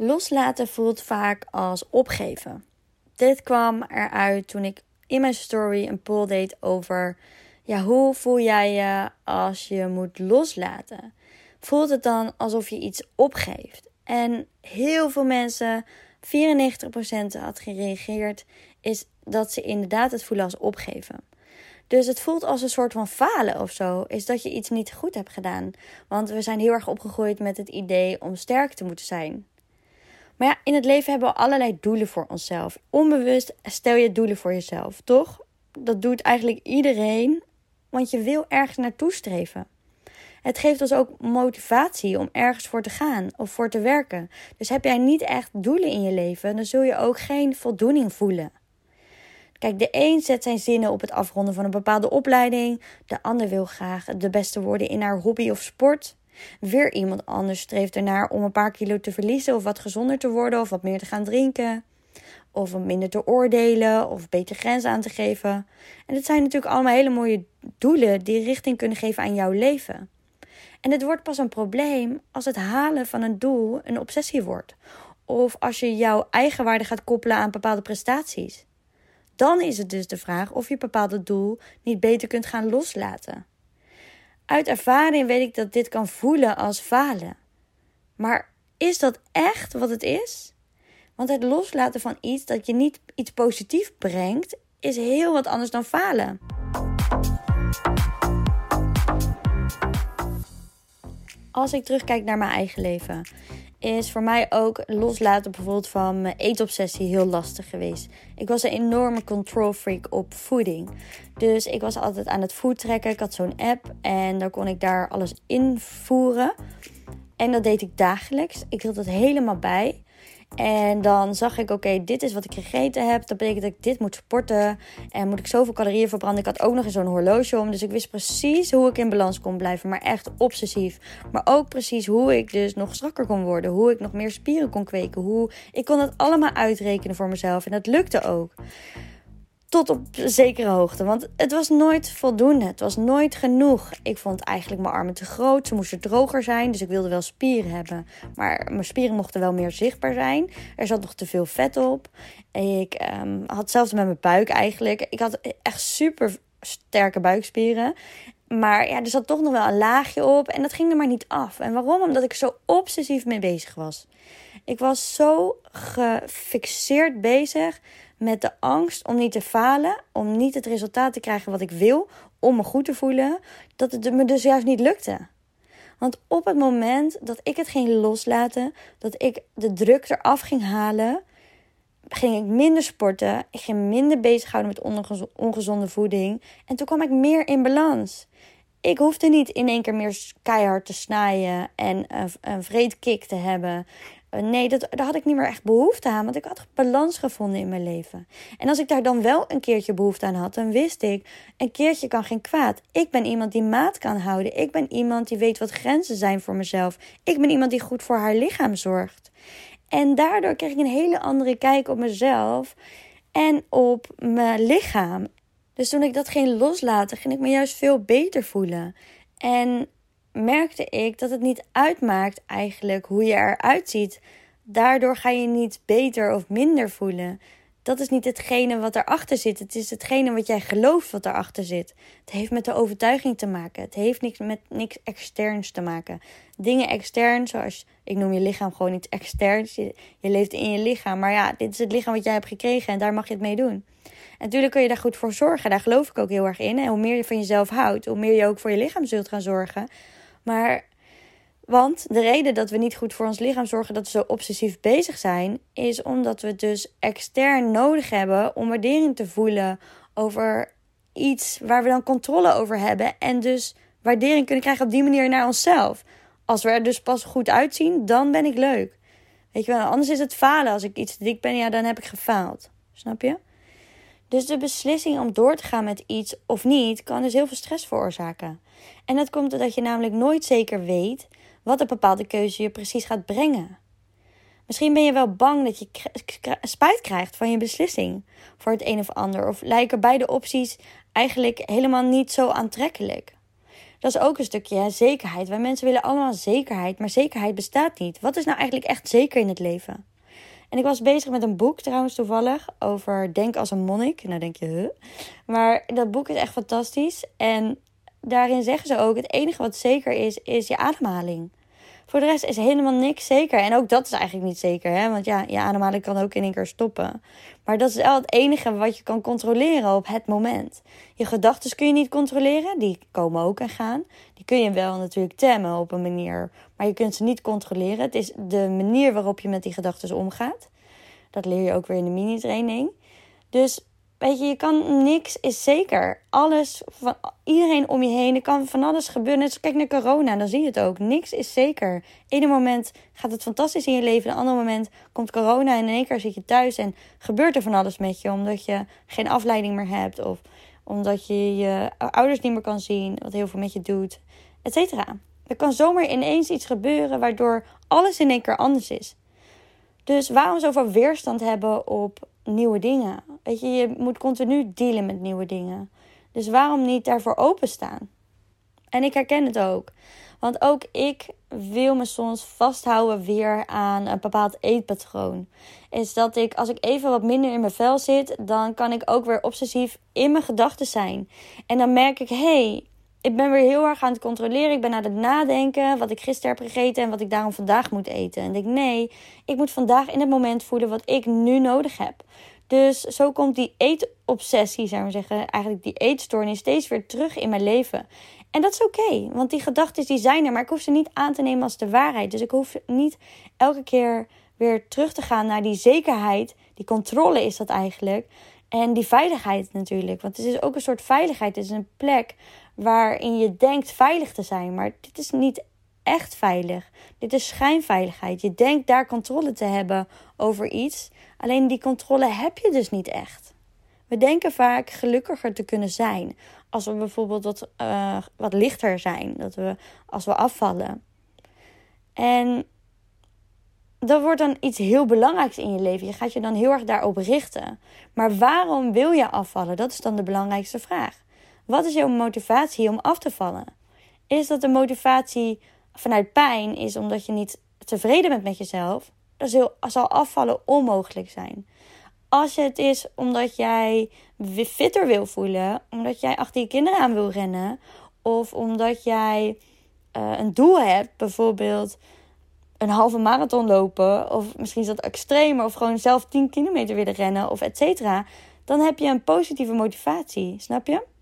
Loslaten voelt vaak als opgeven. Dit kwam eruit toen ik in mijn story een poll deed over ja, hoe voel jij je als je moet loslaten? Voelt het dan alsof je iets opgeeft? En heel veel mensen, 94% had gereageerd, is dat ze inderdaad het voelen als opgeven. Dus het voelt als een soort van falen of zo. Is dat je iets niet goed hebt gedaan. Want we zijn heel erg opgegroeid met het idee om sterk te moeten zijn. Maar ja, in het leven hebben we allerlei doelen voor onszelf. Onbewust stel je doelen voor jezelf, toch? Dat doet eigenlijk iedereen, want je wil ergens naartoe streven. Het geeft ons ook motivatie om ergens voor te gaan of voor te werken. Dus heb jij niet echt doelen in je leven, dan zul je ook geen voldoening voelen. Kijk, de een zet zijn zinnen op het afronden van een bepaalde opleiding. De ander wil graag de beste worden in haar hobby of sport. Weer iemand anders streeft ernaar om een paar kilo te verliezen of wat gezonder te worden of wat meer te gaan drinken. Of wat minder te oordelen of beter grenzen aan te geven. En het zijn natuurlijk allemaal hele mooie doelen die richting kunnen geven aan jouw leven. En het wordt pas een probleem als het halen van een doel een obsessie wordt. Of als je jouw eigen waarde gaat koppelen aan bepaalde prestaties. Dan is het dus de vraag of je bepaalde doel niet beter kunt gaan loslaten. Uit ervaring weet ik dat dit kan voelen als falen. Maar is dat echt wat het is? Want het loslaten van iets dat je niet iets positiefs brengt, is heel wat anders dan falen. Als ik terugkijk naar mijn eigen leven, is voor mij ook loslaten bijvoorbeeld van mijn eetobsessie heel lastig geweest. Ik was een enorme control freak op voeding. Dus ik was altijd aan het food trekken. Ik had zo'n app en dan kon ik daar alles invoeren. En dat deed ik dagelijks. Ik hield het helemaal bij. En dan zag ik, oké, dit is wat ik gegeten heb. Dat betekent dat ik dit moet sporten. En moet ik zoveel calorieën verbranden. Ik had ook nog eens zo'n horloge om. Dus ik wist precies hoe ik in balans kon blijven. Maar echt obsessief. Maar ook precies hoe ik dus nog strakker kon worden. Hoe ik nog meer spieren kon kweken. Hoe... Ik kon het allemaal uitrekenen voor mezelf. En dat lukte ook. Tot op zekere hoogte. Want het was nooit voldoende. Het was nooit genoeg. Ik vond eigenlijk mijn armen te groot. Ze moesten droger zijn. Dus ik wilde wel spieren hebben. Maar mijn spieren mochten wel meer zichtbaar zijn. Er zat nog te veel vet op. Ik um, had hetzelfde met mijn buik eigenlijk. Ik had echt super sterke buikspieren. Maar ja, er zat toch nog wel een laagje op. En dat ging er maar niet af. En waarom? Omdat ik zo obsessief mee bezig was. Ik was zo gefixeerd bezig met de angst om niet te falen, om niet het resultaat te krijgen wat ik wil, om me goed te voelen, dat het me dus juist niet lukte. Want op het moment dat ik het ging loslaten, dat ik de druk eraf ging halen, ging ik minder sporten. Ik ging minder bezighouden met ongezonde voeding. En toen kwam ik meer in balans. Ik hoefde niet in één keer meer keihard te snijden en een, een vreedkick te hebben. Eh, nee, dat, daar had ik niet meer echt behoefte aan, want ik had balans gevonden in mijn leven. En als ik daar dan wel een keertje behoefte aan had, dan wist ik, een keertje kan geen kwaad. Ik ben iemand die maat kan houden. Ik ben iemand die weet wat grenzen zijn voor mezelf. Ik ben iemand die goed voor haar lichaam zorgt. En daardoor kreeg ik een hele andere kijk op mezelf en op mijn lichaam. Dus toen ik dat ging loslaten, ging ik me juist veel beter voelen. En merkte ik dat het niet uitmaakt eigenlijk hoe je eruit ziet. Daardoor ga je niet beter of minder voelen. Dat is niet hetgene wat erachter zit. Het is hetgene wat jij gelooft wat erachter zit. Het heeft met de overtuiging te maken. Het heeft niks met niks externs te maken. Dingen extern, zoals ik noem je lichaam gewoon iets externs. Je, leeft in je lichaam. Maar ja, dit is het lichaam wat jij hebt gekregen en daar mag je het mee doen. En natuurlijk kun je daar goed voor zorgen. Daar geloof ik ook heel erg in. En hoe meer je van jezelf houdt, hoe meer je ook voor je lichaam zult gaan zorgen. Maar, want de reden dat we niet goed voor ons lichaam zorgen, dat we zo obsessief bezig zijn, is omdat we het dus extern nodig hebben om waardering te voelen over iets waar we dan controle over hebben. En dus waardering kunnen krijgen op die manier naar onszelf. Als we er dus pas goed uitzien, dan ben ik leuk. Weet je wel, anders is het falen. Als ik iets te dik ben, ja, dan heb ik gefaald. Snap je? Dus de beslissing om door te gaan met iets of niet kan dus heel veel stress veroorzaken. En dat komt doordat je namelijk nooit zeker weet wat een bepaalde keuze je precies gaat brengen. Misschien ben je wel bang dat je spijt krijgt van je beslissing voor het een of ander, of lijken beide opties eigenlijk helemaal niet zo aantrekkelijk. Dat is ook een stukje zekerheid. Wij mensen willen allemaal zekerheid, maar zekerheid bestaat niet. Wat is nou eigenlijk echt zeker in het leven? En ik was bezig met een boek trouwens toevallig over Denk als een monnik. Nou denk je, huh? Maar dat boek is echt fantastisch. En daarin zeggen ze ook, het enige wat zeker is, is je ademhaling. Voor de rest is helemaal niks zeker. En ook dat is eigenlijk niet zeker, hè? want ja, je ademhaling kan ook in één keer stoppen. Maar dat is wel het enige wat je kan controleren op het moment. Je gedachten kun je niet controleren, die komen ook en gaan. Die kun je wel natuurlijk temmen op een manier, maar je kunt ze niet controleren. Het is de manier waarop je met die gedachten omgaat. Dat leer je ook weer in de mini-training. Dus Weet je, je kan niks is zeker. Alles van iedereen om je heen, er kan van alles gebeuren. Kijk naar corona, dan zie je het ook. Niks is zeker. Ene moment gaat het fantastisch in je leven, een ander moment komt corona en in één keer zit je thuis en gebeurt er van alles met je, omdat je geen afleiding meer hebt of omdat je je ouders niet meer kan zien, wat heel veel met je doet, et cetera. Er kan zomaar ineens iets gebeuren waardoor alles in één keer anders is. Dus waarom zoveel weerstand hebben op nieuwe dingen. Weet je, je moet continu dealen met nieuwe dingen. Dus waarom niet daarvoor openstaan? En ik herken het ook. Want ook ik wil me soms vasthouden weer aan een bepaald eetpatroon. Is dat ik, als ik even wat minder in mijn vel zit, dan kan ik ook weer obsessief in mijn gedachten zijn. En dan merk ik, hé, hey, ik ben weer heel erg aan het controleren. Ik ben aan het nadenken wat ik gisteren heb gegeten en wat ik daarom vandaag moet eten. En denk, nee, ik moet vandaag in het moment voelen wat ik nu nodig heb. Dus zo komt die eetobsessie, zou we zeggen, eigenlijk die eetstoornis steeds weer terug in mijn leven. En dat is oké, want die gedachten die zijn er, maar ik hoef ze niet aan te nemen als de waarheid. Dus ik hoef niet elke keer weer terug te gaan naar die zekerheid. Die controle is dat eigenlijk. En die veiligheid natuurlijk. Want het is ook een soort veiligheid. Het is een plek waarin je denkt veilig te zijn. Maar dit is niet echt veilig. Dit is schijnveiligheid. Je denkt daar controle te hebben over iets. Alleen die controle heb je dus niet echt. We denken vaak gelukkiger te kunnen zijn. Als we bijvoorbeeld wat, uh, wat lichter zijn. Dat we, als we afvallen. En dat wordt dan iets heel belangrijks in je leven. Je gaat je dan heel erg daarop richten. Maar waarom wil je afvallen? Dat is dan de belangrijkste vraag. Wat is jouw motivatie om af te vallen? Is dat de motivatie vanuit pijn is omdat je niet tevreden bent met jezelf? Dan zal afvallen onmogelijk zijn. Als het is omdat jij fitter wil voelen, omdat jij achter je kinderen aan wil rennen, of omdat jij uh, een doel hebt, bijvoorbeeld een halve marathon lopen, of misschien is dat extremer, of gewoon zelf 10 kilometer willen rennen, of et cetera, dan heb je een positieve motivatie, snap je?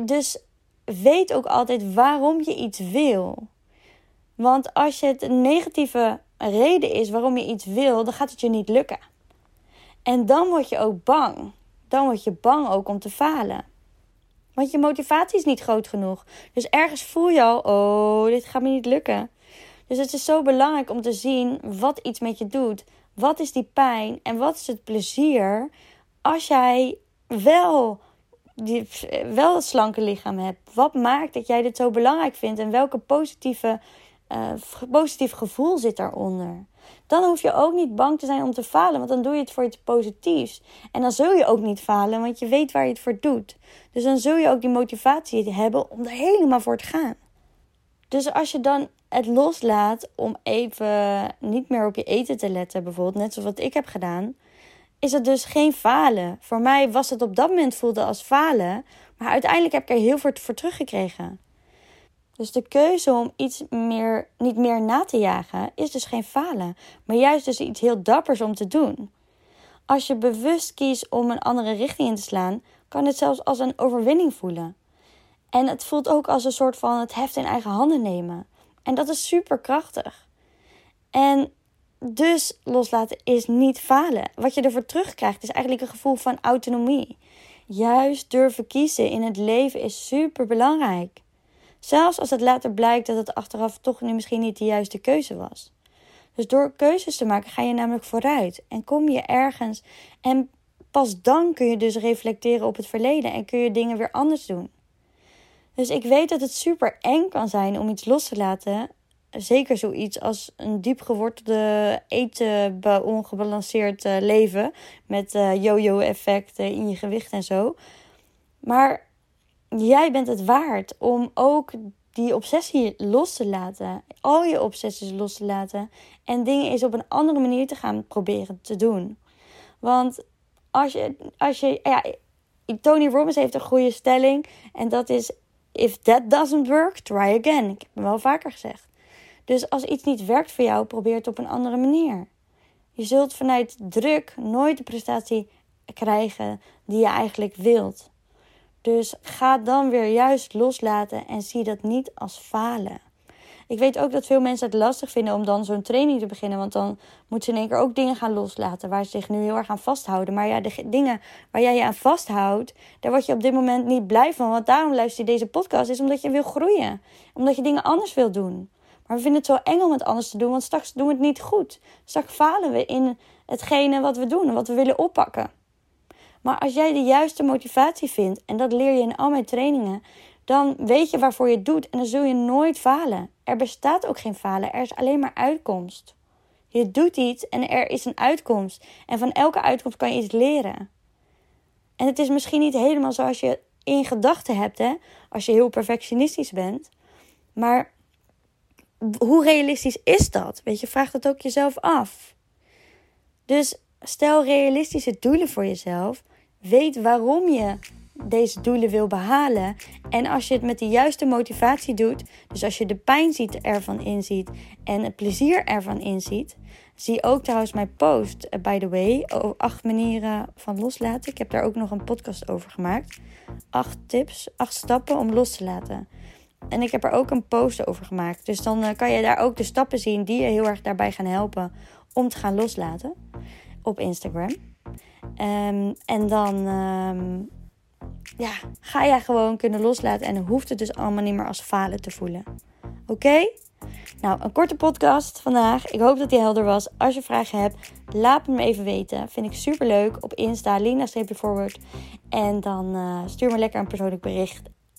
Dus weet ook altijd waarom je iets wil. Want als je het een negatieve reden is waarom je iets wil, dan gaat het je niet lukken. En dan word je ook bang. Dan word je bang ook om te falen. Want je motivatie is niet groot genoeg. Dus ergens voel je al, oh, dit gaat me niet lukken. Dus het is zo belangrijk om te zien wat iets met je doet. Wat is die pijn en wat is het plezier als jij wel, die, wel het slanke lichaam hebt? Wat maakt dat jij dit zo belangrijk vindt en welke positieve, uh, positief gevoel zit daaronder? Dan hoef je ook niet bang te zijn om te falen, want dan doe je het voor iets positiefs. En dan zul je ook niet falen, want je weet waar je het voor doet. Dus dan zul je ook die motivatie hebben om er helemaal voor te gaan. Dus als je dan het loslaat om even niet meer op je eten te letten, bijvoorbeeld, net zoals wat ik heb gedaan, is het dus geen falen. Voor mij was het op dat moment voelde als falen, maar uiteindelijk heb ik er heel veel voor teruggekregen. Dus de keuze om iets meer, niet meer na te jagen is dus geen falen, maar juist dus iets heel dappers om te doen. Als je bewust kiest om een andere richting in te slaan, kan het zelfs als een overwinning voelen. En het voelt ook als een soort van het heft in eigen handen nemen. En dat is super krachtig. En dus loslaten is niet falen. Wat je ervoor terugkrijgt is eigenlijk een gevoel van autonomie. Juist durven kiezen in het leven is super belangrijk. Zelfs als het later blijkt dat het achteraf toch misschien niet de juiste keuze was. Dus door keuzes te maken ga je namelijk vooruit en kom je ergens. En pas dan kun je dus reflecteren op het verleden en kun je dingen weer anders doen. Dus ik weet dat het super eng kan zijn om iets los te laten. Zeker zoiets als een diep gewortelde eten, ongebalanceerd eh, leven. Met uh, yo-yo effecten in je gewicht en zo. Maar jij bent het waard om ook die obsessie los te laten. Al je obsessies los te laten. En dingen eens op een andere manier te gaan proberen te doen. Want als je, als je ja, Tony Robbins heeft een goede stelling. En dat is: If that doesn't work, try again. Ik heb hem wel vaker gezegd. Dus als iets niet werkt voor jou, probeer het op een andere manier. Je zult vanuit druk nooit de prestatie krijgen die je eigenlijk wilt. Dus ga dan weer juist loslaten en zie dat niet als falen. Ik weet ook dat veel mensen het lastig vinden om dan zo'n training te beginnen. Want dan moeten ze in één keer ook dingen gaan loslaten waar ze zich nu heel erg aan vasthouden. Maar ja, de dingen waar jij je aan vasthoudt, daar word je op dit moment niet blij van. Want daarom luister je deze podcast, is omdat je wil groeien. Omdat je dingen anders wil doen. Maar we vinden het zo eng om het anders te doen, want straks doen we het niet goed. Straks falen we in hetgene wat we doen en wat we willen oppakken. Maar als jij de juiste motivatie vindt, en dat leer je in al mijn trainingen, dan weet je waarvoor je het doet en dan zul je nooit falen. Er bestaat ook geen falen, er is alleen maar uitkomst. Je doet iets en er is een uitkomst. En van elke uitkomst kan je iets leren. En het is misschien niet helemaal zoals je in gedachten hebt, hè, als je heel perfectionistisch bent. Maar hoe realistisch is dat? Weet je, vraag dat ook jezelf af. Dus stel realistische doelen voor jezelf. Weet waarom je deze doelen wil behalen. En als je het met de juiste motivatie doet, dus als je de pijn ziet ervan inziet en het plezier ervan inziet. Zie ook trouwens mijn post, uh, by the way, over acht manieren van loslaten. Ik heb daar ook nog een podcast over gemaakt. Acht tips, acht stappen om los te laten. En ik heb er ook een post over gemaakt. Dus dan uh, kan je daar ook de stappen zien die je heel erg daarbij gaan helpen om te gaan loslaten op Instagram. Um, en dan um, ja, ga jij gewoon kunnen loslaten. En hoeft het dus allemaal niet meer als falen te voelen. Oké? Nou, een korte podcast vandaag. Ik hoop dat die helder was. Als je vragen hebt, laat me even weten. Vind ik super leuk. Op Insta, Lina Forward. En dan uh, stuur me lekker een persoonlijk bericht.